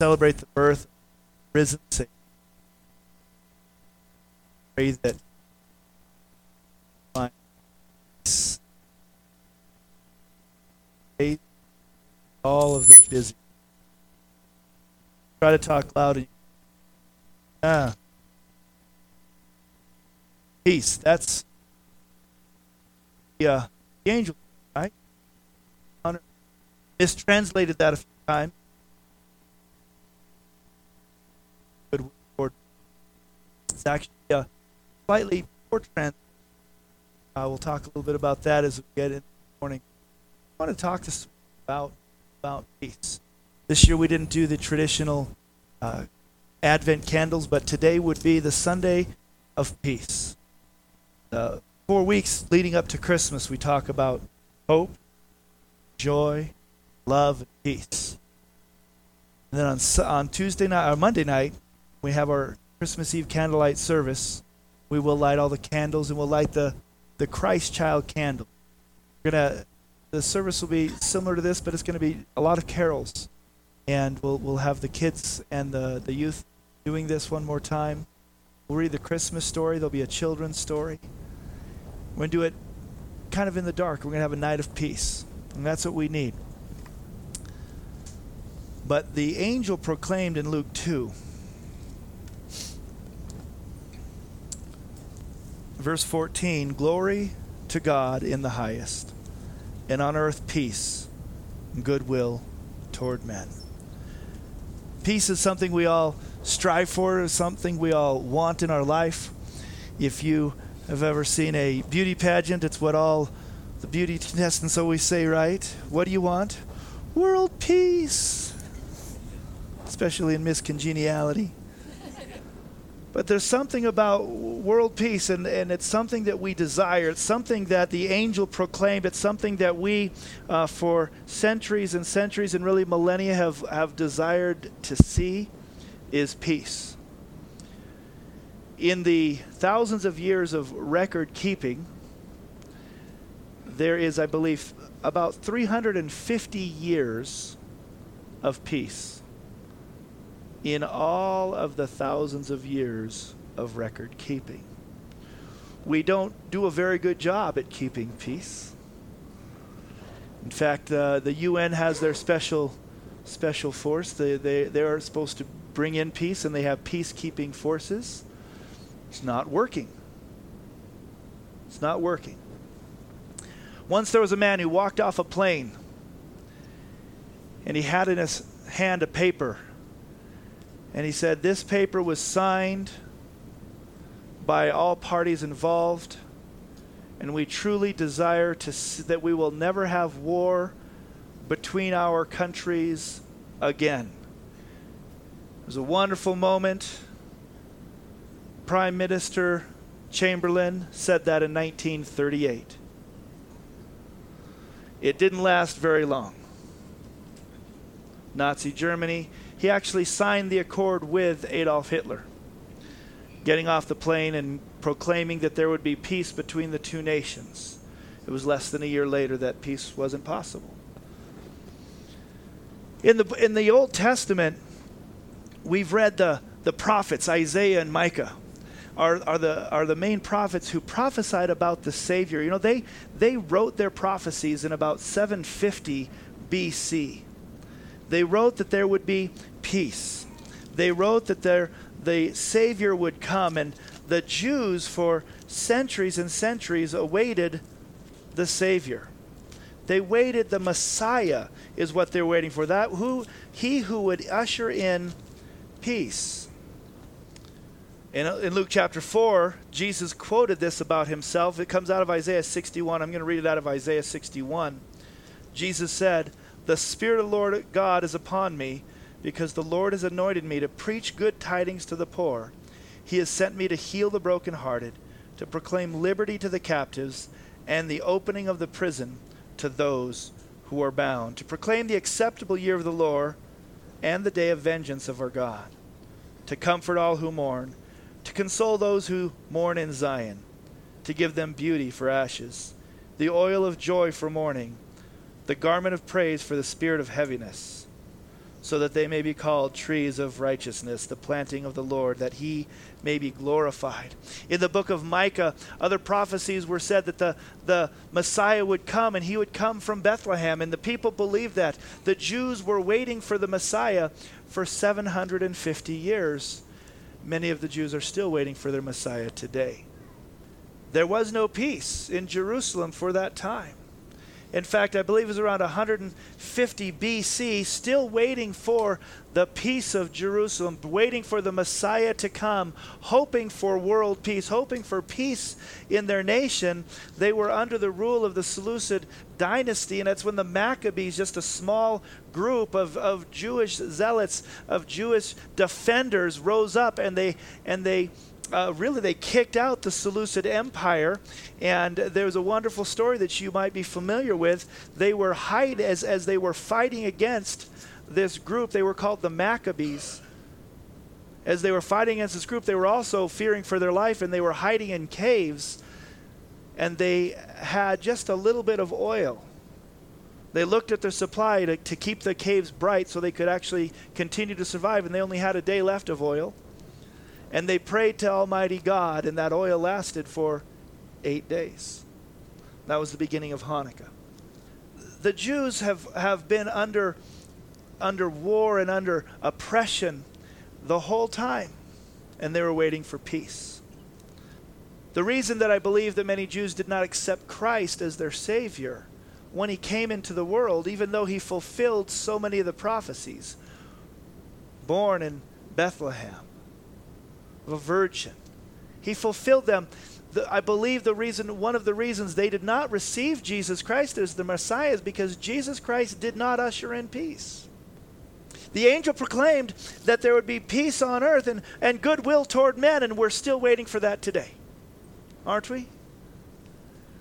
celebrate the birth of the risen Savior. Pray that peace. All of the busy. Try to talk loud. Ah. Peace. That's the, uh, the angel, right? Mistranslated that a few times. Good word. It's actually a slightly poor translation. Uh, we'll talk a little bit about that as we get in the morning. I want to talk to about about peace. This year we didn't do the traditional uh, Advent candles, but today would be the Sunday of peace. Uh, four weeks leading up to Christmas, we talk about hope, joy, love, and peace. And then on on Tuesday night or Monday night, we have our Christmas Eve candlelight service. We will light all the candles and we'll light the the Christ child candle. We're gonna the service will be similar to this, but it's going to be a lot of carols, and we'll we'll have the kids and the the youth doing this one more time. We'll read the Christmas story. There'll be a children's story. We're to do it kind of in the dark. We're going to have a night of peace, and that's what we need. But the angel proclaimed in Luke 2, verse 14, Glory to God in the highest and on earth peace and goodwill toward men. Peace is something we all strive for, something we all want in our life. If you have ever seen a beauty pageant, it's what all the beauty contestants always say, right? What do you want? World peace. Especially in Miss Congeniality. But there's something about world peace, and, and it's something that we desire. It's something that the angel proclaimed. It's something that we, uh, for centuries and centuries and really millennia, have, have desired to see is peace. In the thousands of years of record keeping, there is, I believe, about 350 years of peace in all of the thousands of years of record keeping. We don't do a very good job at keeping peace. In fact, uh, the UN has their special special force. They, they, they are supposed to bring in peace, and they have peacekeeping forces. It's not working. It's not working. Once there was a man who walked off a plane, and he had in his hand a paper and he said, This paper was signed by all parties involved, and we truly desire to see that we will never have war between our countries again. It was a wonderful moment. Prime Minister Chamberlain said that in 1938. It didn't last very long. Nazi Germany he actually signed the accord with Adolf Hitler, getting off the plane and proclaiming that there would be peace between the two nations. It was less than a year later that peace wasn't possible. In the, in the Old Testament, we've read the, the prophets, Isaiah and Micah. Are, are, the, are the main prophets who prophesied about the Savior. You know, they, they wrote their prophecies in about 750 BC. They wrote that there would be peace. They wrote that their, the Savior would come, and the Jews, for centuries and centuries, awaited the Savior. They waited, the Messiah is what they're waiting for. That who he who would usher in peace. In, in Luke chapter 4, Jesus quoted this about himself. It comes out of Isaiah 61. I'm going to read it out of Isaiah 61. Jesus said, The Spirit of the Lord God is upon me because the Lord has anointed me to preach good tidings to the poor. He has sent me to heal the brokenhearted, to proclaim liberty to the captives, and the opening of the prison to those who are bound, to proclaim the acceptable year of the Lord and the day of vengeance of our God, to comfort all who mourn, to console those who mourn in Zion, to give them beauty for ashes, the oil of joy for mourning, the garment of praise for the spirit of heaviness so that they may be called trees of righteousness, the planting of the Lord, that he may be glorified. In the book of Micah, other prophecies were said that the, the Messiah would come and he would come from Bethlehem, and the people believed that. The Jews were waiting for the Messiah for 750 years. Many of the Jews are still waiting for their Messiah today. There was no peace in Jerusalem for that time. In fact, I believe it was around 150 BC, still waiting for the peace of Jerusalem, waiting for the Messiah to come, hoping for world peace, hoping for peace in their nation. They were under the rule of the Seleucid dynasty, and that's when the Maccabees, just a small group of, of Jewish zealots, of Jewish defenders, rose up and they and they uh, really they kicked out the Seleucid Empire, and there's a wonderful story that you might be familiar with. They were hide as as they were fighting against this group. They were called the Maccabees. As they were fighting against this group, they were also fearing for their life, and they were hiding in caves. And they had just a little bit of oil. They looked at their supply to, to keep the caves bright so they could actually continue to survive, and they only had a day left of oil. And they prayed to Almighty God, and that oil lasted for eight days. That was the beginning of Hanukkah. The Jews have, have been under, under war and under oppression the whole time, and they were waiting for peace. The reason that I believe that many Jews did not accept Christ as their Savior when he came into the world, even though he fulfilled so many of the prophecies, born in Bethlehem, of a virgin. He fulfilled them. The, I believe the reason, one of the reasons they did not receive Jesus Christ as the Messiah is because Jesus Christ did not usher in peace. The angel proclaimed that there would be peace on earth and, and goodwill toward men, and we're still waiting for that today. Aren't we?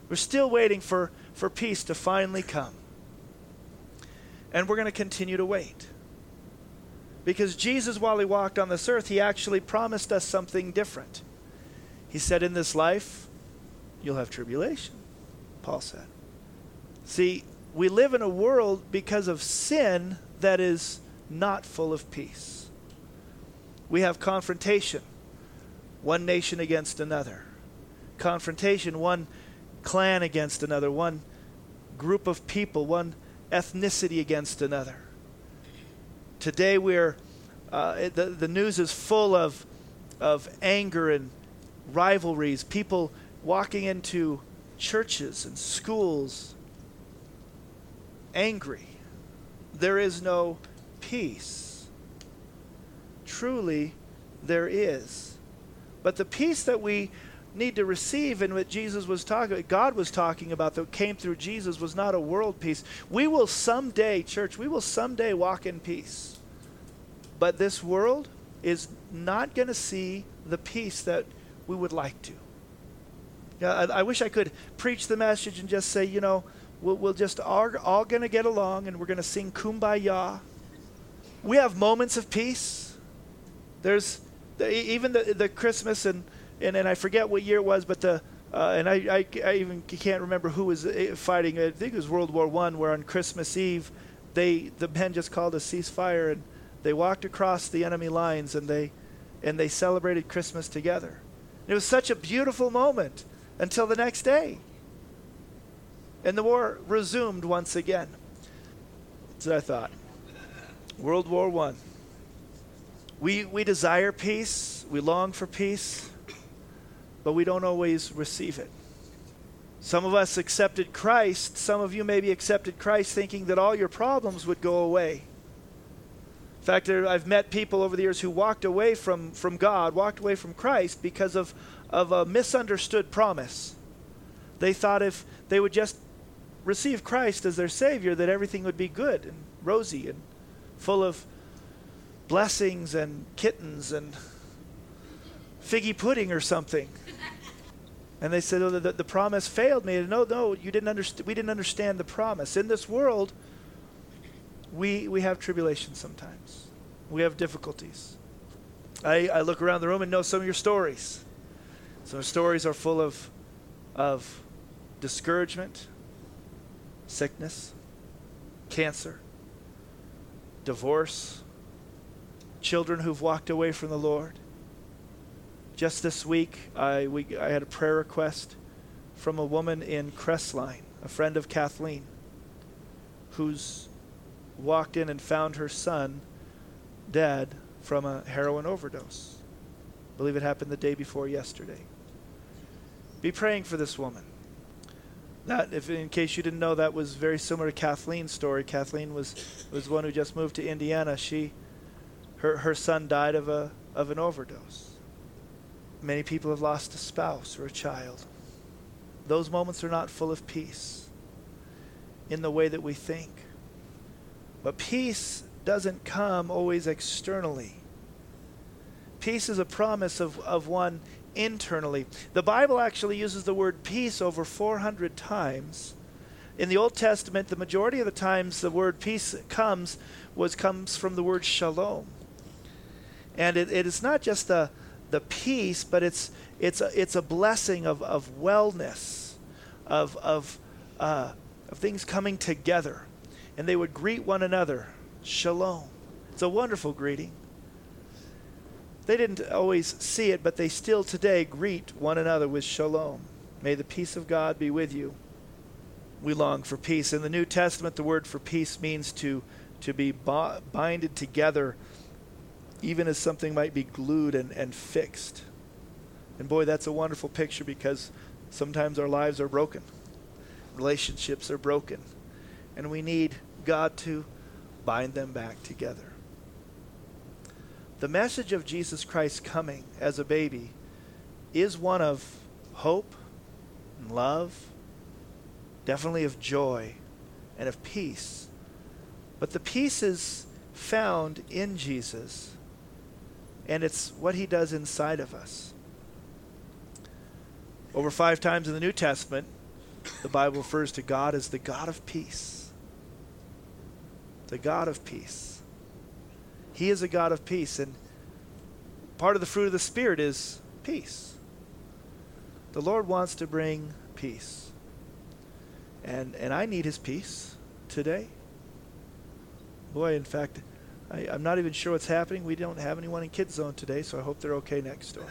We're still waiting for, for peace to finally come. And we're going to continue to wait. Because Jesus, while he walked on this earth, he actually promised us something different. He said, In this life, you'll have tribulation, Paul said. See, we live in a world because of sin that is not full of peace. We have confrontation, one nation against another. Confrontation, one clan against another, one group of people, one ethnicity against another. Today we're uh, the the news is full of of anger and rivalries. People walking into churches and schools angry. There is no peace. Truly, there is. But the peace that we need to receive and what Jesus was talking God was talking about that came through Jesus was not a world peace. We will someday, church, we will someday walk in peace. But this world is not going to see the peace that we would like to. I, I, wish I could preach the message and just say, you know, we'll, we'll just all, all going to get along and we're going to sing kumbaya. We have moments of peace. There's the, even the, the Christmas and, and, and I forget what year it was, but the, uh, and I, I, I, even can't remember who was uh, fighting. I think it was World War One, where on Christmas Eve, they the men just called a ceasefire, and they walked across the enemy lines and they and they celebrated Christmas together. It was such a beautiful moment until the next day. And the war resumed once again. What I thought. World War One. We we desire peace, we long for peace, but we don't always receive it. Some of us accepted Christ, some of you maybe accepted Christ thinking that all your problems would go away. In fact, I've met people over the years who walked away from, from God, walked away from Christ because of, of a misunderstood promise. They thought if they would just receive Christ as their Savior, that everything would be good and rosy and full of blessings and kittens and figgy pudding or something. And they said, oh, the, the promise failed me. No, no, you didn't understand. We didn't understand the promise. In this world, we, we have tribulation sometimes. We have difficulties. I, I look around the room and know some of your stories. Some stories are full of, of discouragement, sickness, cancer, divorce, children who've walked away from the Lord. Just this week, I, we, I had a prayer request from a woman in Crestline, a friend of Kathleen, who's walked in and found her son dead from a heroin overdose. I believe it happened the day before yesterday. Be praying for this woman. That, if in case you didn't know, that was very similar to Kathleen's story. Kathleen was was one who just moved to Indiana. She, her her son died of a of an overdose. Many people have lost a spouse or a child. Those moments are not full of peace in the way that we think. But peace doesn't come always externally. Peace is a promise of, of one internally. The Bible actually uses the word peace over 400 times. In the Old Testament, the majority of the times the word peace comes was comes from the word shalom. And it, it is not just the, the peace, but it's, it's, a, it's a blessing of, of wellness, of, of, uh, of things coming together. And they would greet one another, shalom. It's a wonderful greeting. They didn't always see it, but they still today greet one another with shalom. May the peace of God be with you. We long for peace. In the New Testament, the word for peace means to, to be bo- binded together, even as something might be glued and, and fixed. And boy, that's a wonderful picture because sometimes our lives are broken, relationships are broken, and we need God to bind them back together. The message of Jesus Christ coming as a baby is one of hope and love, definitely of joy and of peace. But the peace is found in Jesus, and it's what he does inside of us. Over five times in the New Testament, the Bible refers to God as the God of peace. The God of peace. He is a God of peace, and part of the fruit of the Spirit is peace. The Lord wants to bring peace. And, and I need His peace today. Boy, in fact, I, I'm not even sure what's happening. We don't have anyone in Kids Zone today, so I hope they're okay next door.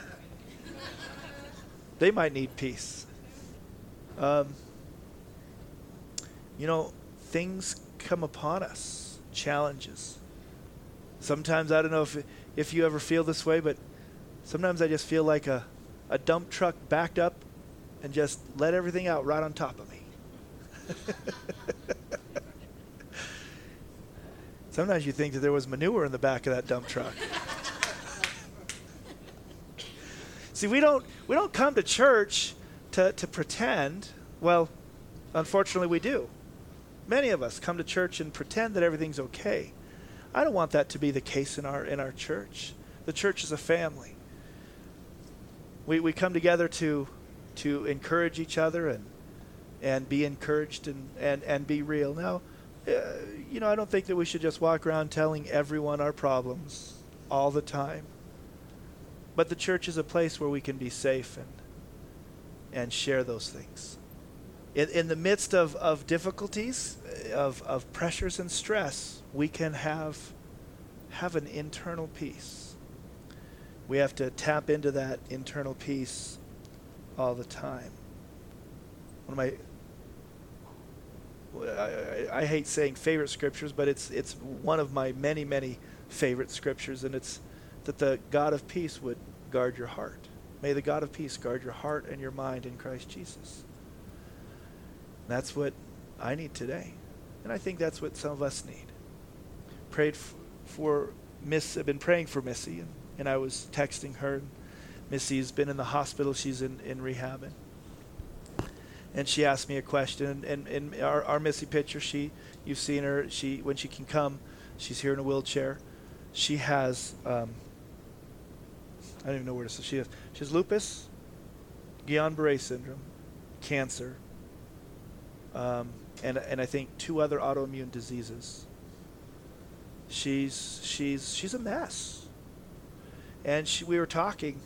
they might need peace. Um, you know, things come upon us, challenges. Sometimes I don't know if if you ever feel this way, but sometimes I just feel like a, a dump truck backed up and just let everything out right on top of me. Sometimes you think that there was manure in the back of that dump truck. See, we don't we don't come to church to, to pretend. Well, unfortunately we do. Many of us come to church and pretend that everything's okay. I don't want that to be the case in our in our church. The church is a family. We we come together to to encourage each other and and be encouraged and and and be real. Now, uh, you know, I don't think that we should just walk around telling everyone our problems all the time. But the church is a place where we can be safe and and share those things. In, in the midst of, of difficulties, of, of pressures and stress, we can have have an internal peace. We have to tap into that internal peace all the time. One of my I, I, hate saying favorite scriptures, but it's it's one of my many many favorite scriptures, and it's that the God of peace would guard your heart. May the God of peace guard your heart and your mind in Christ Jesus. That's what I need today, and I think that's what some of us need prayed f- for Miss. I've been praying for Missy, and, and I was texting her. Missy's been in the hospital. She's in in rehab, and, and she asked me a question. And, and, our our Missy picture, she you've seen her. She when she can come, she's here in a wheelchair. She has um, I don't even know where to say. She has she has lupus, Guillain-Barré syndrome, cancer, um, and and I think two other autoimmune diseases she's she's she's a mess. And she, we were talking,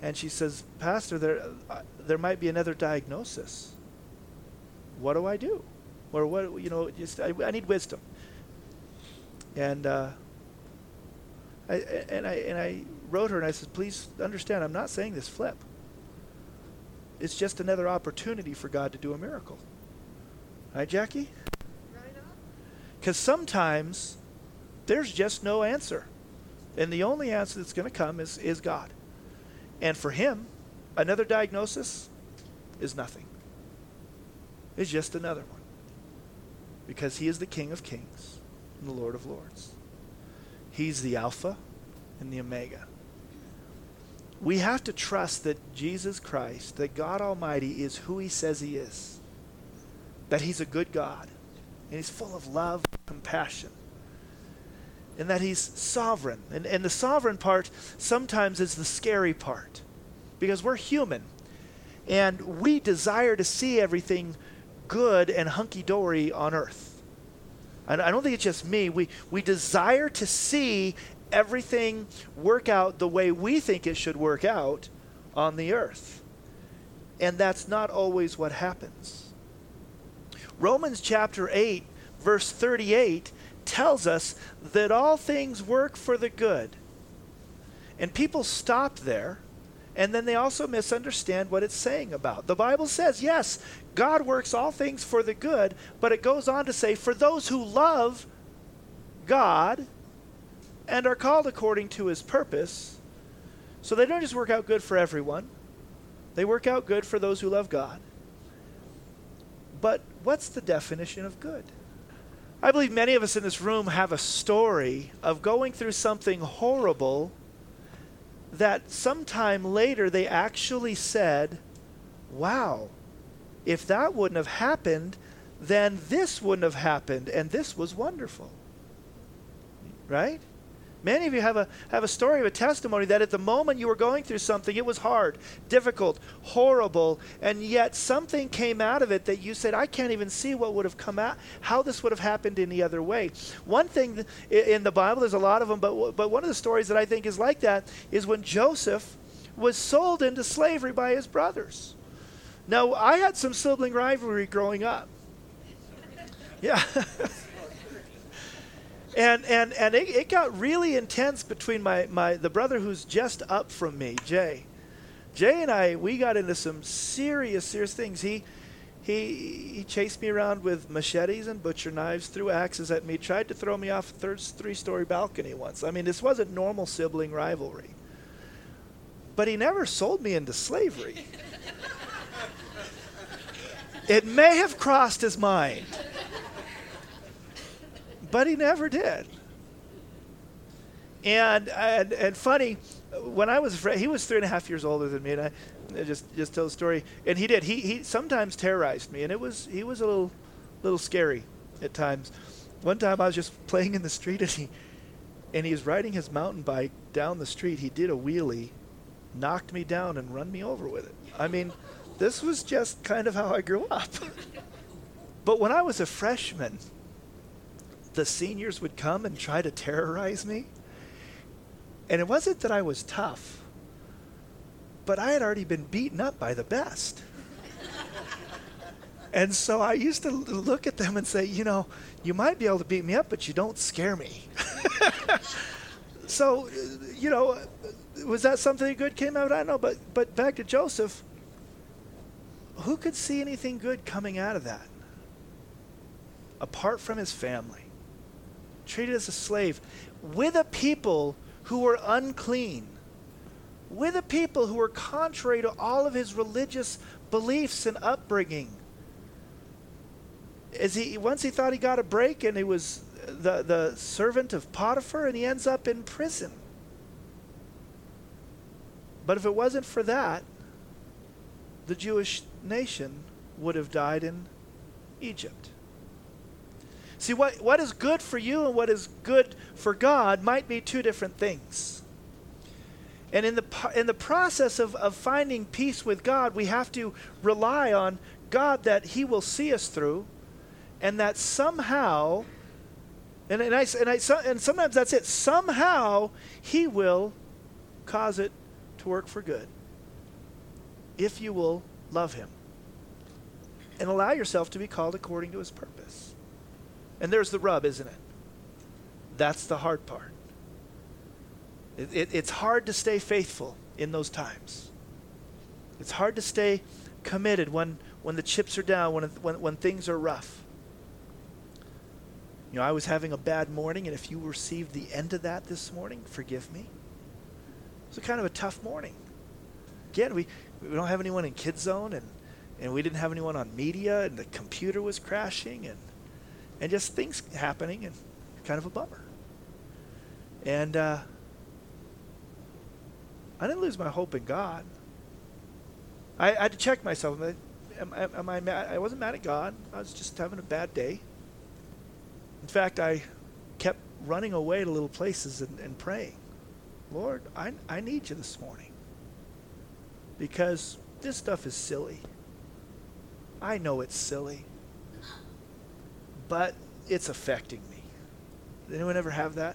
and she says, Pastor, there uh, there might be another diagnosis. What do I do? Or what you know? Just I, I need wisdom. And uh, I, and I and I wrote her and I said, please understand, I'm not saying this flip. It's just another opportunity for God to do a miracle. Right, Jackie? Because sometimes there's just no answer. And the only answer that's going to come is, is God. And for him, another diagnosis is nothing. It's just another one. Because he is the King of Kings and the Lord of Lords. He's the Alpha and the Omega. We have to trust that Jesus Christ, that God Almighty, is who he says he is. That he's a good God. And he's full of love and compassion and that he's sovereign. And, and the sovereign part sometimes is the scary part because we're human and we desire to see everything good and hunky dory on earth. And I don't think it's just me. We, we desire to see everything work out the way we think it should work out on the earth. And that's not always what happens. Romans chapter 8, verse 38 tells us that all things work for the good. And people stop there, and then they also misunderstand what it's saying about. The Bible says, yes, God works all things for the good, but it goes on to say, for those who love God and are called according to his purpose. So they don't just work out good for everyone, they work out good for those who love God. But what's the definition of good? I believe many of us in this room have a story of going through something horrible that sometime later they actually said, Wow, if that wouldn't have happened, then this wouldn't have happened, and this was wonderful. Right? Many of you have a, have a story of a testimony that at the moment you were going through something, it was hard, difficult, horrible, and yet something came out of it that you said, I can't even see what would have come out, how this would have happened any other way. One thing in the Bible, there's a lot of them, but, but one of the stories that I think is like that is when Joseph was sold into slavery by his brothers. Now, I had some sibling rivalry growing up. Yeah. and and and it, it, got really intense between my my the brother who's just up from me, Jay. Jay and I we got into some serious serious things. He he he chased me around with machetes and butcher knives, threw axes at me, tried to throw me off a third three-story balcony once. I mean, this wasn't normal sibling rivalry. But he never sold me into slavery. it may have crossed his mind but he never did. And, and, and funny, when I was he was three and a half years older than me, and I, I just just tell the story. And he did. He he sometimes terrorized me, and it was he was a little little scary at times. One time I was just playing in the street, and he and he was riding his mountain bike down the street. He did a wheelie, knocked me down, and run me over with it. I mean, this was just kind of how I grew up. but when I was a freshman, the seniors would come and try to terrorize me. And it wasn't that I was tough, but I had already been beaten up by the best. and so I used to look at them and say, you know, you might be able to beat me up, but you don't scare me. so, you know, was that something good came out? I don't know, but but back to Joseph. Who could see anything good coming out of that? Apart from his family treated as a slave, with a people who were unclean, with a people who were contrary to all of his religious beliefs and upbringing. As he once he thought he got a break and he was the, the servant of Potiphar and he ends up in prison. But if it wasn't for that, the Jewish nation would have died in Egypt. See, what, what is good for you and what is good for God might be two different things. And in the, in the process of, of finding peace with God, we have to rely on God that He will see us through and that somehow, and, and, I, and, I, and sometimes that's it, somehow He will cause it to work for good if you will love Him and allow yourself to be called according to His purpose. And there's the rub, isn't it? That's the hard part. It, it, it's hard to stay faithful in those times. It's hard to stay committed when, when the chips are down, when, when, when things are rough. You know, I was having a bad morning, and if you received the end of that this morning, forgive me. It was a kind of a tough morning. Again, we, we don't have anyone in Kids Zone, and, and we didn't have anyone on media, and the computer was crashing, and, and just things happening, and kind of a bummer. And uh, I didn't lose my hope in God. I, I had to check myself. Am, am, I mad? I wasn't mad at God. I was just having a bad day. In fact, I kept running away to little places and, and praying. Lord, I, I need you this morning. Because this stuff is silly. I know it's silly. But it's affecting me. Did anyone ever have that?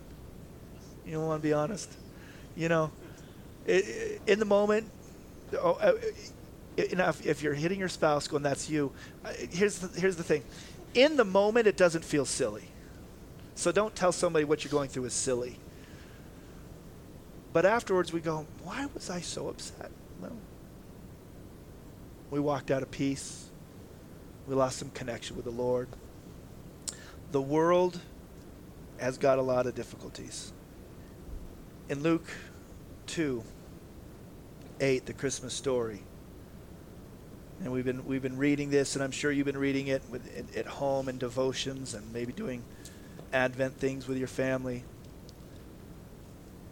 You don't want to be honest? You know, it, in the moment, oh, uh, if, if you're hitting your spouse going, that's you, here's the, here's the thing. In the moment, it doesn't feel silly. So don't tell somebody what you're going through is silly. But afterwards, we go, why was I so upset? Well, we walked out of peace. We lost some connection with the Lord. The world has got a lot of difficulties. In Luke 2, 8, the Christmas story, and we've been we've been reading this, and I'm sure you've been reading it with, at home in devotions, and maybe doing Advent things with your family.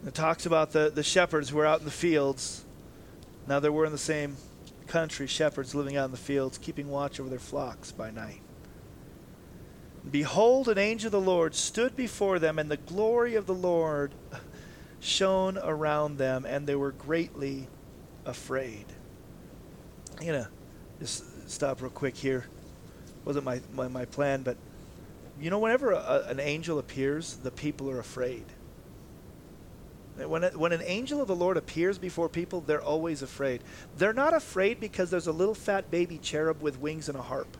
It talks about the, the shepherds who were out in the fields. Now they were in the same country, shepherds living out in the fields, keeping watch over their flocks by night. Behold, an angel of the Lord stood before them, and the glory of the Lord shone around them, and they were greatly afraid. I'm going to just stop real quick here. Wasn't my, my, my plan, but you know, whenever a, an angel appears, the people are afraid. When, when an angel of the Lord appears before people, they're always afraid. They're not afraid because there's a little fat baby cherub with wings and a harp.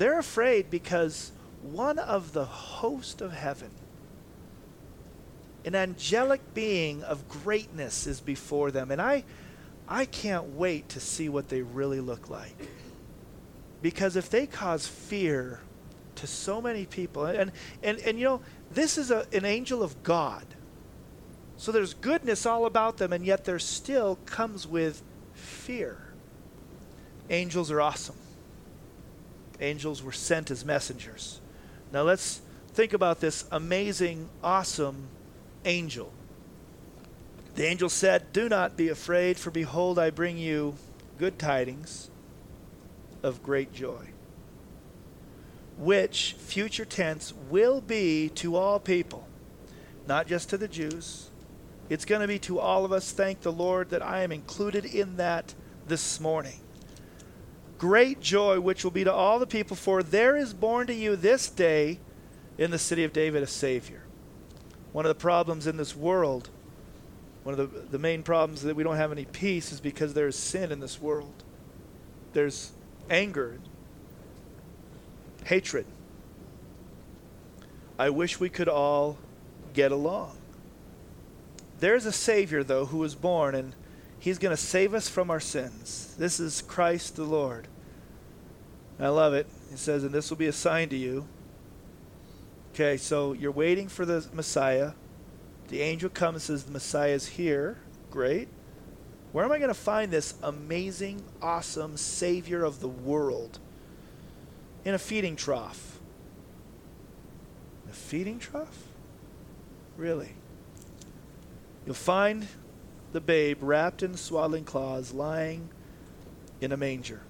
They're afraid because one of the host of heaven, an angelic being of greatness, is before them. And I, I can't wait to see what they really look like. Because if they cause fear to so many people, and, and, and you know, this is a, an angel of God. So there's goodness all about them, and yet there still comes with fear. Angels are awesome. Angels were sent as messengers. Now let's think about this amazing, awesome angel. The angel said, Do not be afraid, for behold, I bring you good tidings of great joy, which, future tense, will be to all people, not just to the Jews. It's going to be to all of us. Thank the Lord that I am included in that this morning. Great joy, which will be to all the people, for there is born to you this day in the city of David a Savior. One of the problems in this world, one of the, the main problems that we don't have any peace is because there is sin in this world. There's anger, hatred. I wish we could all get along. There's a Savior, though, who was born, and He's going to save us from our sins. This is Christ the Lord. I love it. He says, and this will be a sign to you. Okay, so you're waiting for the Messiah. The angel comes and says, The Messiah is here. Great. Where am I going to find this amazing, awesome Savior of the world? In a feeding trough. A feeding trough? Really? You'll find the babe wrapped in swaddling cloths lying in a manger.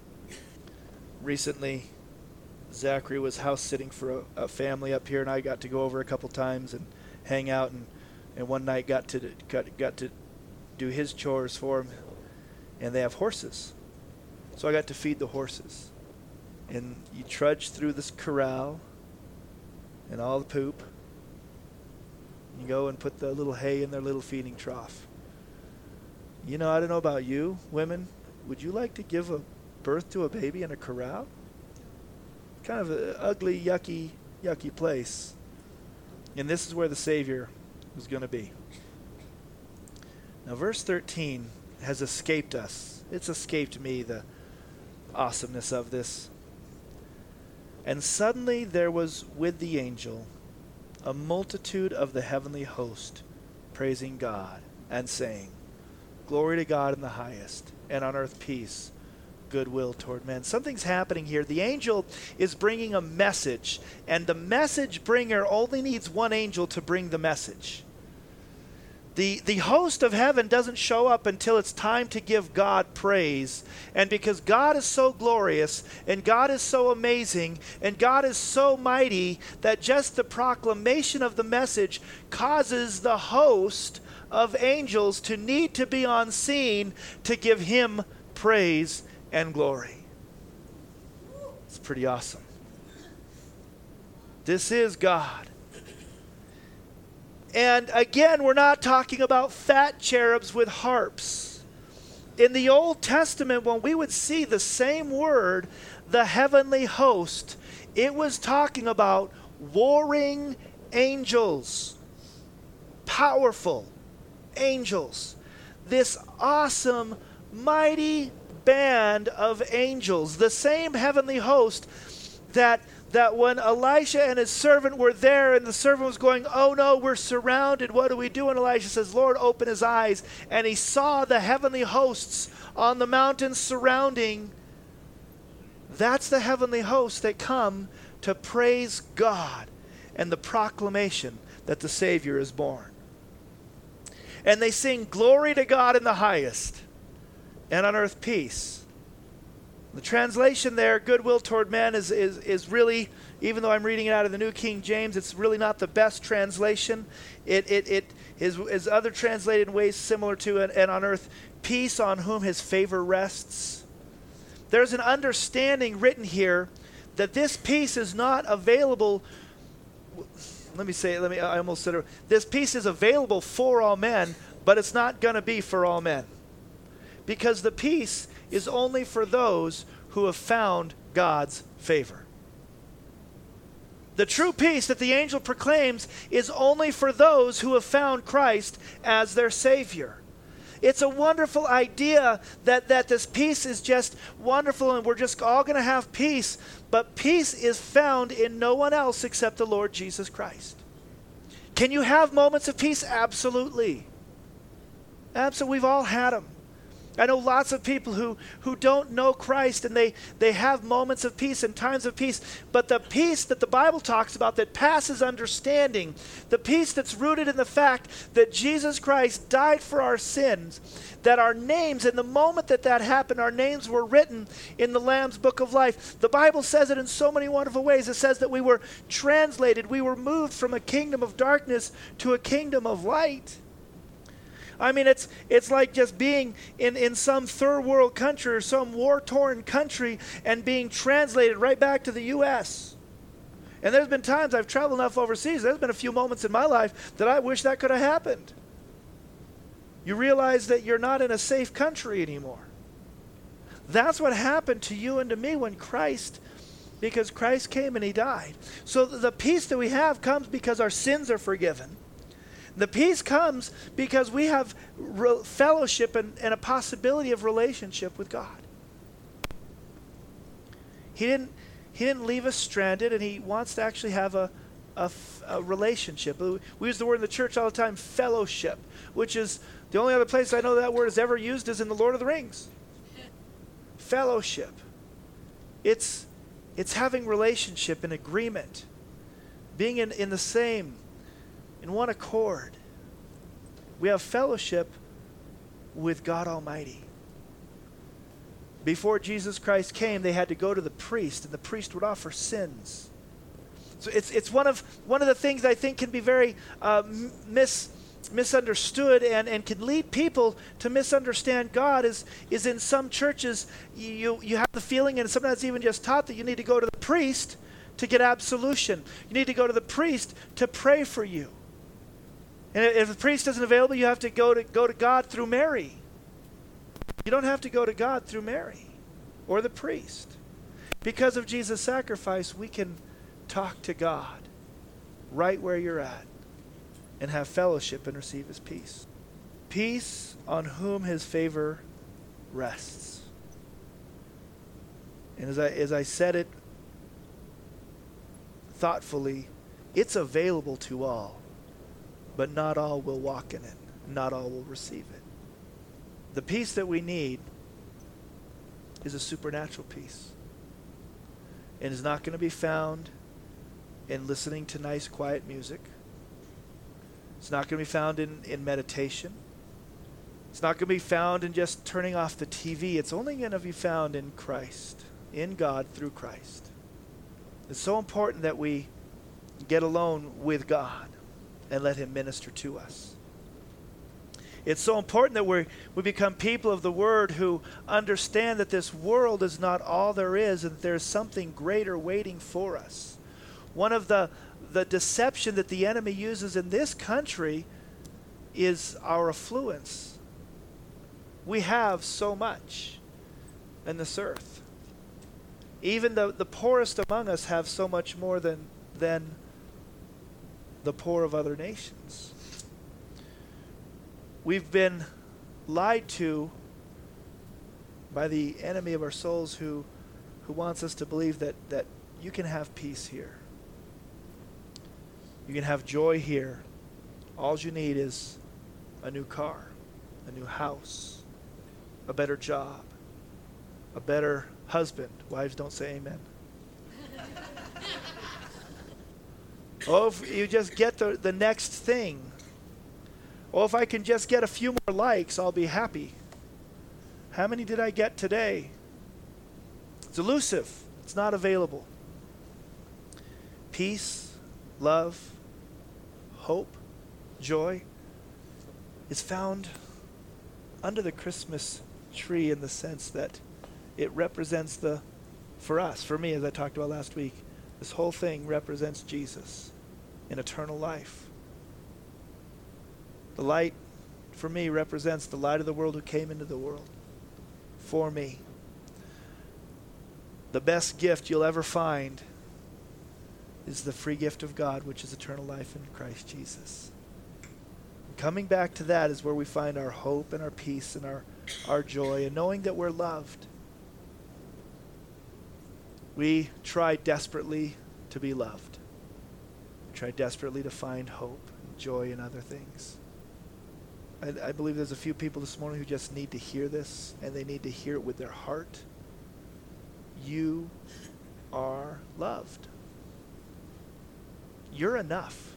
Recently, Zachary was house sitting for a, a, family up here, and I got to go over a couple times and hang out. And, and one night got to got got to do his chores for him, and they have horses. So I got to feed the horses. And you trudge through this corral and all the poop. You go and put the little hay in their little feeding trough. You know, I don't know about you, women. Would you like to give a birth to a baby in a corral? Kind of an ugly, yucky yucky place. And this is where the Savior was going to be. Now, verse 13 has escaped us. It's escaped me, the awesomeness of this. And suddenly there was with the angel a multitude of the heavenly host praising God and saying, Glory to God in the highest, and on earth peace, goodwill toward men. Something's happening here. The angel is bringing a message, and the message bringer only needs one angel to bring the message. The, the host of heaven doesn't show up until it's time to give God praise. And because God is so glorious, and God is so amazing, and God is so mighty, that just the proclamation of the message causes the host of angels to need to be on scene to give him praise and glory. It's pretty awesome. This is God. And again, we're not talking about fat cherubs with harps. In the Old Testament, when we would see the same word, the heavenly host, it was talking about warring angels, powerful angels. This awesome, mighty band of angels, the same heavenly host that that when Elisha and his servant were there and the servant was going, Oh no, we're surrounded. What do we do? And Elisha says, Lord, open his eyes. And he saw the heavenly hosts on the mountains surrounding. That's the heavenly hosts that come to praise God and the proclamation that the Savior is born. And they sing, Glory to God in the highest, and on earth peace the translation there, goodwill toward men, is, is, is really, even though I'm reading it out of the New King James, it's really not the best translation. It, it, it is, is other translated in ways similar to, and, and on earth, peace on whom his favor rests. There's an understanding written here that this peace is not available. Let me say, let me, I almost said it. This peace is available for all men, but it's not going to be for all men. Because the peace is only for those who have found God's favor. The true peace that the angel proclaims is only for those who have found Christ as their Savior. It's a wonderful idea that, that this peace is just wonderful and we're just all going to have peace, but peace is found in no one else except the Lord Jesus Christ. Can you have moments of peace? Absolutely. Absolutely. We've all had them. I know lots of people who, who don't know Christ and they, they have moments of peace and times of peace, but the peace that the Bible talks about that passes understanding, the peace that's rooted in the fact that Jesus Christ died for our sins, that our names, in the moment that that happened, our names were written in the Lamb's book of life. The Bible says it in so many wonderful ways. It says that we were translated, we were moved from a kingdom of darkness to a kingdom of light. I mean, it's, it's like just being in, in some third world country or some war torn country and being translated right back to the U.S. And there's been times I've traveled enough overseas, there's been a few moments in my life that I wish that could have happened. You realize that you're not in a safe country anymore. That's what happened to you and to me when Christ, because Christ came and he died. So the peace that we have comes because our sins are forgiven. The peace comes because we have re- fellowship and, and a possibility of relationship with God. He didn't, he didn't leave us stranded, and He wants to actually have a, relationship. We use the word in the church all the time, fellowship, which is the only other place I know that word is ever used is in the Lord of the Rings. fellowship. It's, it's having relationship and agreement, being in, in the same in one accord. We have fellowship with God Almighty. Before Jesus Christ came, they had to go to the priest, and the priest would offer sins. So it's, it's one, of, one of the things I think can be very uh, mis, misunderstood and, and can lead people to misunderstand God is, is in some churches, you, you have the feeling, and sometimes even just taught, that you need to go to the priest to get absolution. You need to go to the priest to pray for you. And if the priest isn't available, you have to go to go to God through Mary. You don't have to go to God through Mary or the priest. Because of Jesus' sacrifice, we can talk to God right where you're at and have fellowship and receive his peace. Peace on whom his favor rests. And as I, as I said it thoughtfully, it's available to all, but not all will walk in it. Not all will receive it. The peace that we need is a supernatural peace. And is not going to be found in listening to nice, quiet music. It's not going to be found in, in meditation. It's not going to be found in just turning off the TV. It's only going to be found in Christ, in God through Christ. It's so important that we get alone with God and let Him minister to us. It's so important that we we become people of the Word who understand that this world is not all there is and that there's something greater waiting for us. One of the, the deception that the enemy uses in this country is our affluence. We have so much in this earth. Even the, the poorest among us have so much more than, than the poor of other nations. We've been lied to by the enemy of our souls who, who wants us to believe that, that you can have peace here. You can have joy here. All you need is a new car, a new house, a better job, a better husband. Wives don't say amen. oh, if you just get the, the next thing. Oh, if I can just get a few more likes, I'll be happy. How many did I get today? It's elusive, it's not available. Peace, love, hope, joy is found under the Christmas tree in the sense that it represents the, for us, for me, as I talked about last week, this whole thing represents Jesus in eternal life. The light, for me, represents the light of the world who came into the world for me. The best gift you'll ever find is the free gift of God, which is eternal life in Christ Jesus. Coming back to that is where we find our hope and our peace and our, our joy and knowing that we're loved. We try desperately to be loved. We try desperately to find hope and joy in other things. I, I believe there's a few people this morning who just need to hear this, and they need to hear it with their heart. You are loved. You're enough.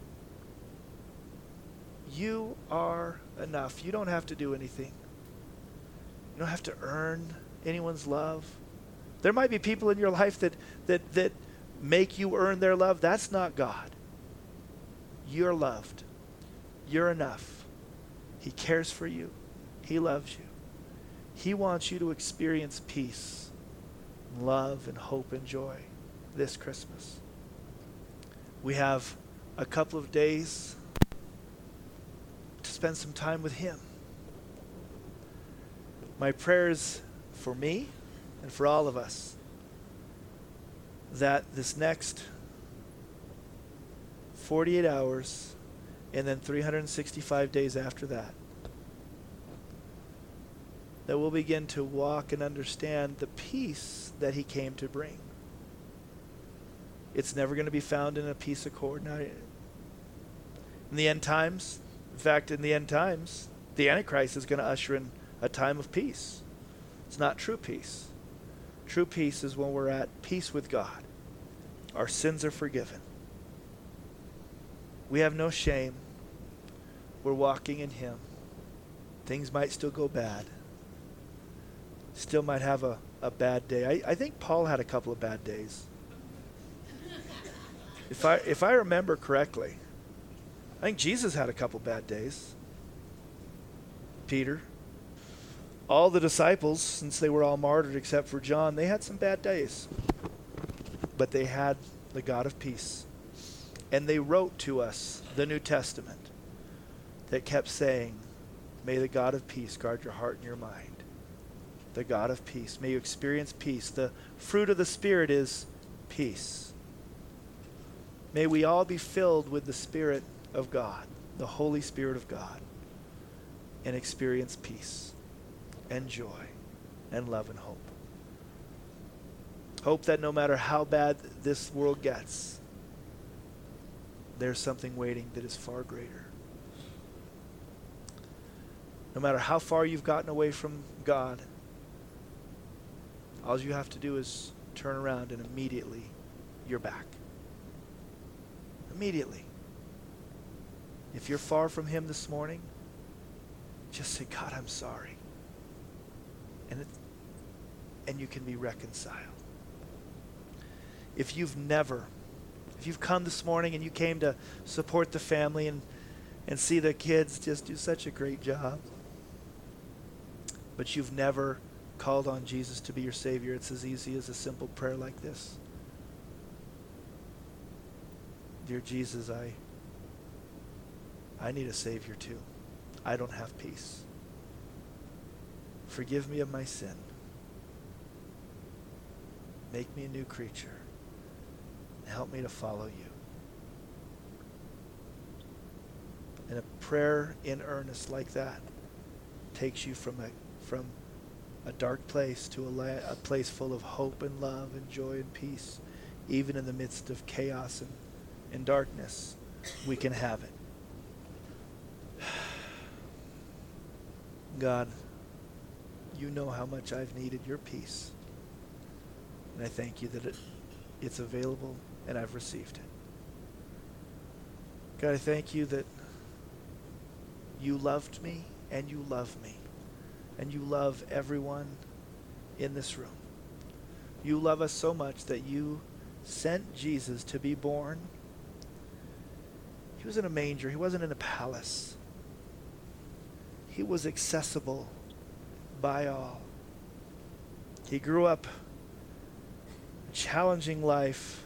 You are enough. You don't have to do anything. You don't have to earn anyone's love. There might be people in your life that, that, that make you earn their love. That's not God. You're loved. You're enough. He cares for you. He loves you. He wants you to experience peace, love, and hope and joy this Christmas. We have a couple of days to spend some time with Him. My prayers for me and for all of us that this next 48 hours and then 365 days after that, that we'll begin to walk and understand the peace that He came to bring. It's never going to be found in a peace accord. Now, in the end times, in fact, in the end times, the Antichrist is going to usher in a time of peace. It's not true peace. True peace is when we're at peace with God. Our sins are forgiven. We have no shame. We're walking in Him. Things might still go bad. Still might have a, a bad day. I, I think Paul had a couple of bad days. If I if I remember correctly, I think Jesus had a couple bad days. Peter. All the disciples, since they were all martyred except for John, they had some bad days. But they had the God of peace. And they wrote to us the New Testament that kept saying, May the God of peace guard your heart and your mind. The God of peace. May you experience peace. The fruit of the Spirit is peace May we all be filled with the Spirit of God, the Holy Spirit of God, and experience peace and joy and love and hope. Hope that no matter how bad this world gets, there's something waiting that is far greater. No matter how far you've gotten away from God, all you have to do is turn around and immediately you're back. Immediately. If you're far from Him this morning, just say, God, I'm sorry. And, it, and you can be reconciled. If you've never, if you've come this morning and you came to support the family and, and see the kids just do such a great job, but you've never called on Jesus to be your Savior, it's as easy as a simple prayer like this Dear Jesus, I, I need a Savior too. I don't have peace. Forgive me of my sin. Make me a new creature. Help me to follow you. And a prayer in earnest like that takes you from a from a dark place to a, la- a place full of hope and love and joy and peace, even in the midst of chaos and, and darkness, we can have it. God, you know how much I've needed your peace. And I thank you that it, it's available and I've received it. God, I thank you that you loved me and you love me and you love everyone in this room. You love us so much that you sent Jesus to be born. He was in a manger, he wasn't in a palace. He was accessible by all. He grew up a challenging life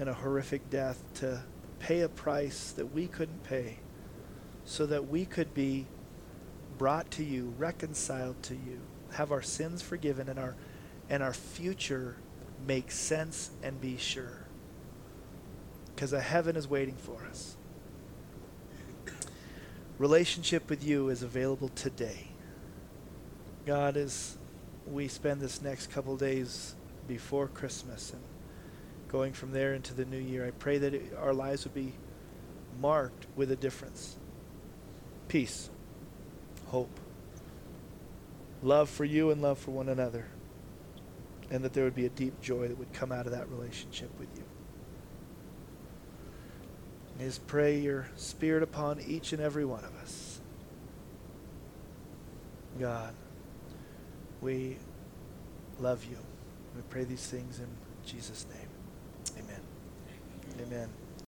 and a horrific death to pay a price that we couldn't pay so that we could be brought to you, reconciled to you, have our sins forgiven, and our, and our future make sense and be sure. Because a heaven is waiting for us. Relationship with you is available today. God, as we spend this next couple days before Christmas and going from there into the new year, I pray that it, our lives would be marked with a difference. Peace hope, love for you and love for one another, and that there would be a deep joy that would come out of that relationship with you. Is pray your spirit upon each and every one of us. God, we love you. We pray these things in Jesus' name. Amen. Amen.